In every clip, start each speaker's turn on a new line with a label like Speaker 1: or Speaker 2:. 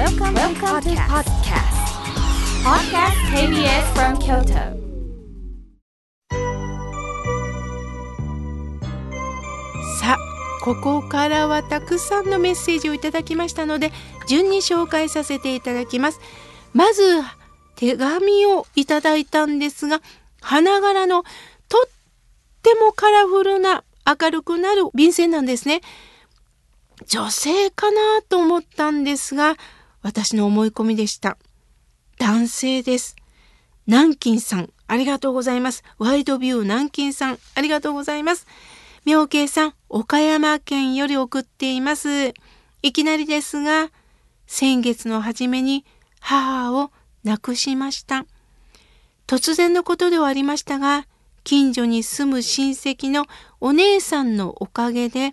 Speaker 1: Welcome, Welcome to podcast. Podcast KBS from Kyoto.
Speaker 2: さあここからはたくさんのメッセージをいただきましたので順に紹介させていただきますまず手紙をいただいたんですが花柄のとってもカラフルな明るくなる便箋なんですね女性かなと思ったんですが私の思い込みでした男性です南京さんありがとうございますワイドビュー南京さんありがとうございます妙慶さん、岡山県より送っています。いきなりですが、先月の初めに母を亡くしました。突然のことではありましたが、近所に住む親戚のお姉さんのおかげで、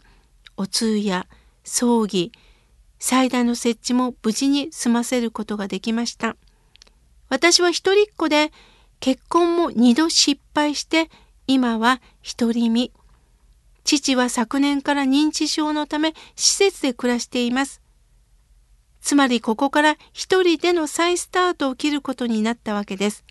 Speaker 2: お通夜、葬儀、祭壇の設置も無事に済ませることができました。私は一人っ子で、結婚も二度失敗して、今は独り身。父は昨年から認知症のため施設で暮らしています。つまりここから一人での再スタートを切ることになったわけです。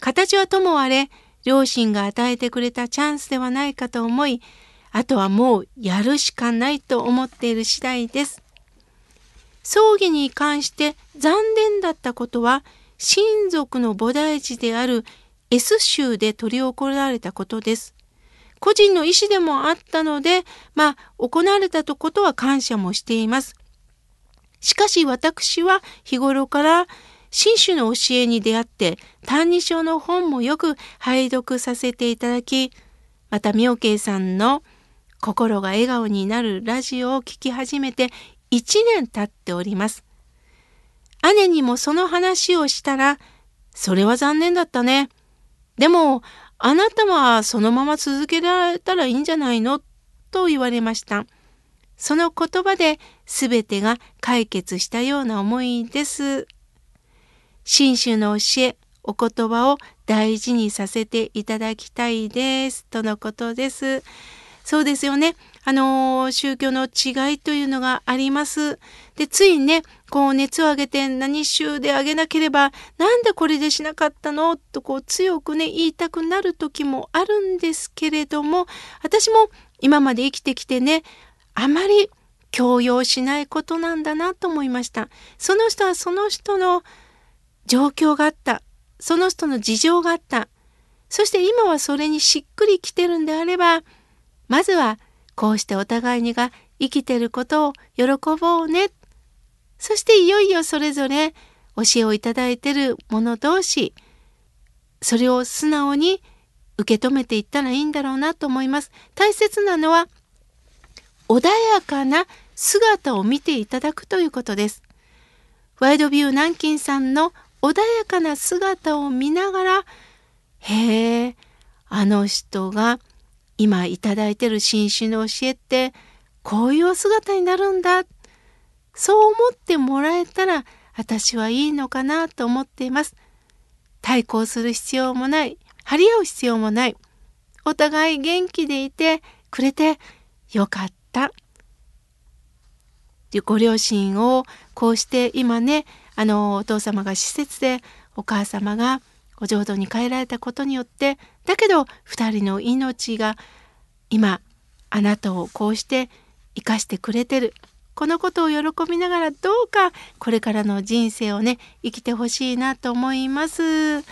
Speaker 2: 形はともあれ、両親が与えてくれたチャンスではないかと思い、あとはもうやるしかないと思っている次第です。葬儀に関して残念だったことは、親族の菩提寺である S 州で執り行われたことです。個人の意思でもあったので、まあ、行われたとことは感謝もしています。しかし私は日頃から新種の教えに出会って、歎異抄の本もよく拝読させていただき、また妙慶さんの心が笑顔になるラジオを聴き始めて1年経っております。姉にもその話をしたら、それは残念だったね。でも、あなたはそのまま続けられたらいいんじゃないの？と言われました。その言葉で全てが解決したような思いです。新種の教え、お言葉を大事にさせていただきたいです。とのことです。そうですよね。あの宗教の違いというのがあります。で、ついね、こう熱を上げて何週で上げなければ、なんでこれでしなかったのとこう強くね、言いたくなる時もあるんですけれども、私も今まで生きてきてね、あまり強要しないことなんだなと思いました。その人はその人の状況があった。その人の事情があった。そして今はそれにしっくりきてるんであれば、まずはこうしてお互いにが生きてることを喜ぼうね。そしていよいよそれぞれ教えをいただいてる者同士、それを素直に受け止めていったらいいんだろうなと思います。大切なのは穏やかな姿を見ていただくということです。ワイドビュー南京さんの穏やかな姿を見ながら、へえ、あの人が今いただいてる新種の教えってこういうお姿になるんだ。そう思ってもらえたら私はいいのかなと思っています。対抗する必要もない。張り合う必要もない。お互い元気でいてくれてよかった。ご両親をこうして今ねあのお父様が施設でお母様がご浄土に帰られたことによってだけど2人の命が今あなたをこうして生かしてくれてるこのことを喜びながらどうかこれからの人生をね生きてほしいなと思います。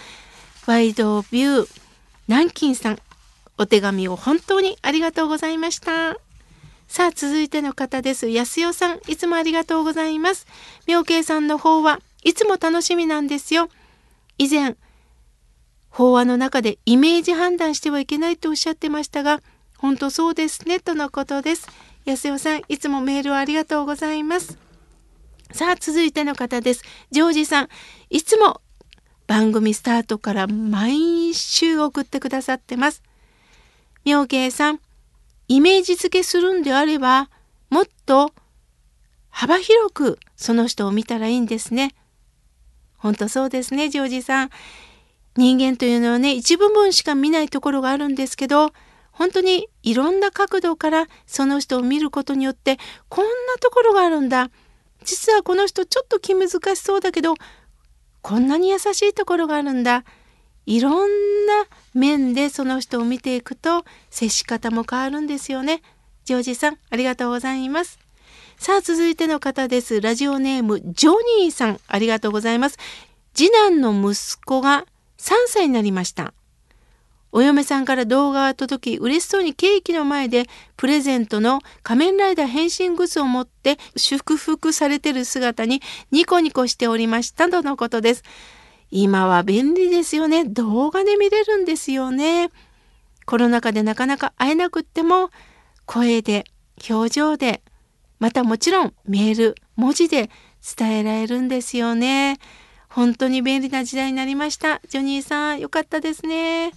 Speaker 2: ワイドビュー南京さんお手紙を本当にありがとうございました。さあ続いての方です。安代さんいつもありがとうございます。妙慶さんの方はいつも楽しみなんですよ。以前法話の中でイメージ判断してはいけないとおっしゃってましたが、本当そうですね、とのことです。安代さん、いつもメールをありがとうございます。さあ、続いての方です。ジョージさん、いつも番組スタートから毎週送ってくださってます。妙慶さん、イメージ付けするんであれば、もっと幅広くその人を見たらいいんですね。本当そうですね、ジョージさん。人間というのはね一部分しか見ないところがあるんですけど本当にいろんな角度からその人を見ることによってこんなところがあるんだ実はこの人ちょっと気難しそうだけどこんなに優しいところがあるんだいろんな面でその人を見ていくと接し方も変わるんですよね。ジョージさんありがとうございます。さあ続いての方です。ラジオネームジョニーさんありがとうございます。次男の息子が3歳になりました。お嫁さんから動画が届き、嬉しそうにケーキの前でプレゼントの仮面ライダー変身グッズを持って祝福されてる姿にニコニコしておりましたとのことです。今は便利ですよね。動画で見れるんですよね。コロナ禍でなかなか会えなくっても、声で、表情で、またもちろんメール、文字で伝えられるんですよね。本当に便利な時代になりました。ジョニーさん、よかったですね。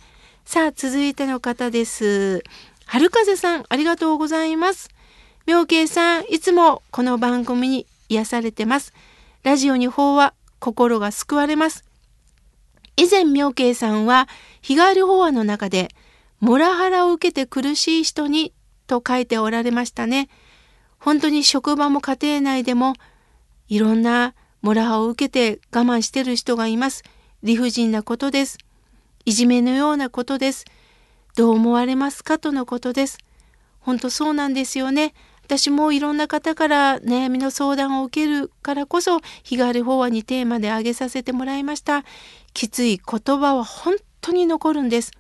Speaker 2: さあ、続いての方です。春風さん、ありがとうございます。妙慶さん、いつもこの番組に癒されてます。ラジオに法は心が救われます。以前妙慶さんは日帰り法話の中で、モラハラを受けて苦しい人にと書いておられましたね。本当に職場も家庭内でもいろんなモラハを受けて我慢してる人がいます。理不尽なことです。いじめのようなことです。どう思われますかとのことです。本当そうなんですよね。私もいろんな方から悩みの相談を受けるからこそ日帰り法話にテーマで挙げさせてもらいました。きつい言葉は本当に残るんです。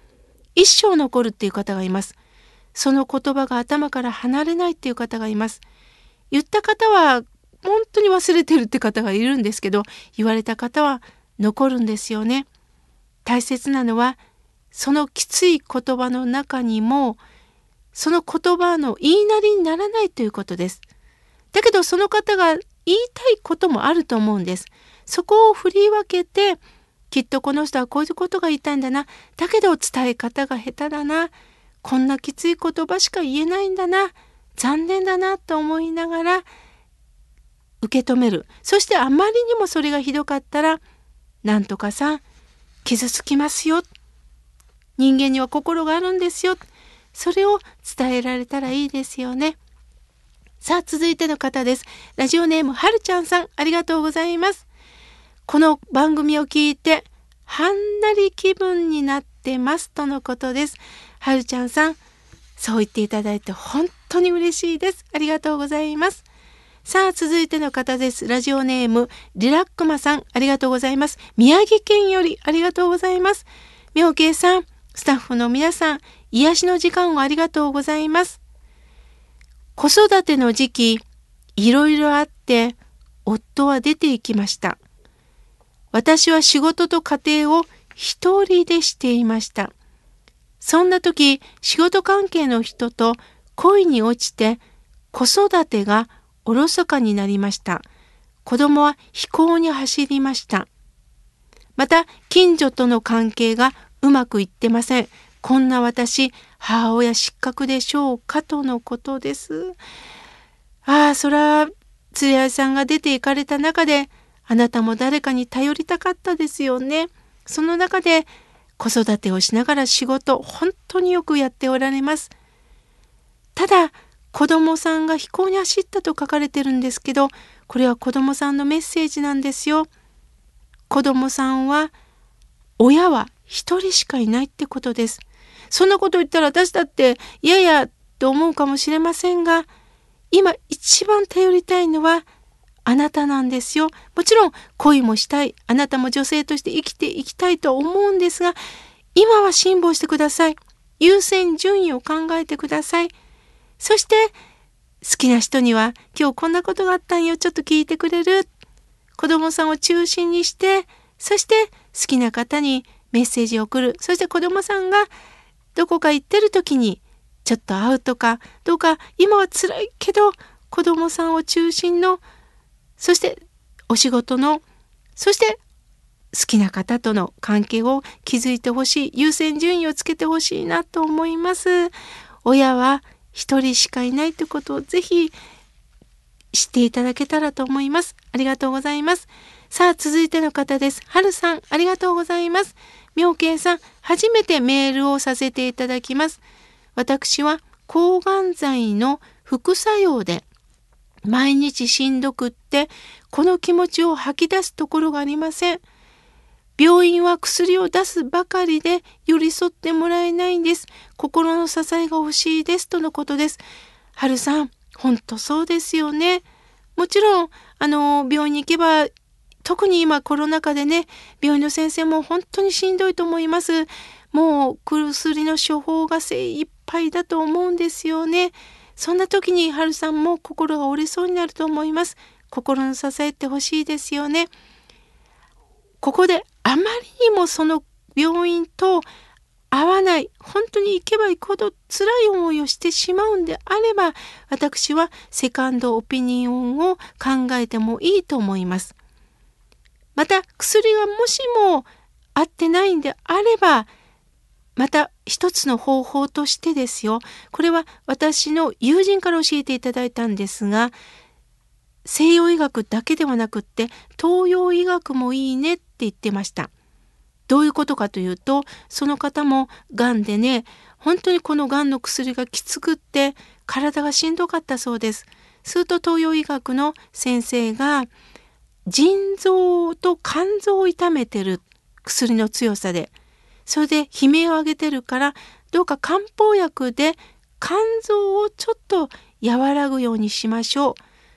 Speaker 2: 一生残るっていう方がいます。その言葉が頭から離れないっていう方がいます。言った方は本当に忘れてるって方がいるんですけど言われた方は残るんですよね。大切なのはそのきつい言葉の中にもその言葉の言いなりにならないということです。だけどその方が言いたいこともあると思うんです。そこを振り分けてきっとこの人はこういうことが言いたいんだな。だけど伝え方が下手だな。こんなきつい言葉しか言えないんだな。残念だなと思いながら受け止める。そしてあまりにもそれがひどかったら、なんとかさん、傷つきますよ。人間には心があるんですよ。それを伝えられたらいいですよね。さあ、続いての方です。ラジオネームはるちゃんさん、ありがとうございます。この番組を聞いて、はんなり気分になってますとのことです。はるちゃんさん、そう言っていただいて本当に嬉しいです。ありがとうございます。さあ、続いての方です。ラジオネーム、リラックマさん、ありがとうございます。宮城県よりありがとうございます。妙慶さん、スタッフの皆さん、癒しの時間をありがとうございます。子育ての時期、いろいろあって、夫は出て行きました。私は仕事と家庭を一人でしていました。そんな時、仕事関係の人と恋に落ちて、子育てがおろそかになりました。子供は飛行に走りました。また、近所との関係がうまくいってません。こんな私、母親失格でしょうかとのことです。ああ、そら、鶴屋さんが出て行かれた中で、あなたも誰かに頼りたかったですよね。その中で、子育てをしながら仕事、本当によくやっておられます。ただ、子供さんが飛行に走ったと書かれてるんですけど、これは子供さんのメッセージなんですよ。子供さんは、親は一人しかいないってことです。そんなこと言ったら私だって、いやいやと思うかもしれませんが、今一番頼りたいのは、あなたなんですよ。もちろん恋もしたい。あなたも女性として生きていきたいと思うんですが、今は辛抱してください。優先順位を考えてください。そして好きな人には今日こんなことがあったんよちょっと聞いてくれる。子供さんを中心にしてそして好きな方にメッセージを送る。そして子供さんがどこか行ってる時にちょっと会うとかどうか今は辛いけど子供さんを中心のそしてお仕事のそして好きな方との関係を築いてほしい。優先順位をつけてほしいなと思います。親は一人しかいないということをぜひ知っていただけたらと思います。ありがとうございます。さあ、続いての方です。はるさん、ありがとうございます。妙慶さん、初めてメールをさせていただきます。私は抗がん剤の副作用で毎日しんどくってこの気持ちを吐き出すところがありません。病院は薬を出すばかりで寄り添ってもらえないんです。心の支えが欲しいですとのことです。はるさん、本当そうですよね。もちろん、あの、病院に行けば、特に今コロナ禍でね、病院の先生も本当にしんどいと思います。もう薬の処方が精一杯だと思うんですよね。そんな時にはるさんも心が折れそうになると思います。心の支えてほしいですよね。ここであまりにもその病院と合わない本当に行けば行くほど辛い思いをしてしまうんであれば私はセカンドオピニオンを考えてもいいと思います。また薬がもしも合ってないんであればまた一つの方法としてですよこれは私の友人から教えていただいたんですが西洋医学だけではなくって東洋医学もいいねって言ってました。どういうことかというとその方もがんでね本当にこのがんの薬がきつくって体がしんどかったそうです。すると東洋医学の先生が腎臓と肝臓を痛めてる薬の強さでそれで悲鳴を上げてるからどうか漢方薬で肝臓をちょっと和らぐようにしましょう。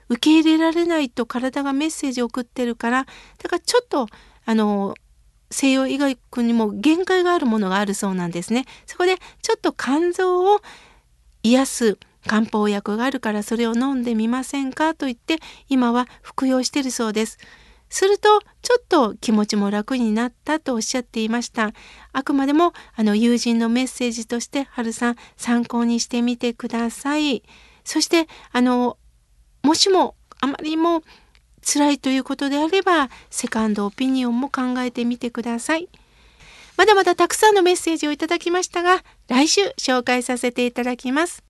Speaker 2: 受け入れられないと体がメッセージを送ってるからだからちょっとあの西洋医学にも限界があるものがあるそうなんですね。そこでちょっと肝臓を癒す漢方薬があるからそれを飲んでみませんかと言って今は服用してるそうです。するとちょっと気持ちも楽になったとおっしゃっていました。あくまでもあの友人のメッセージとして春さん参考にしてみてください。そしてあのもしもあまりも辛いということであればセカンドオピニオンも考えてみてください。まだまだたくさんのメッセージをいただきましたが来週紹介させていただきます。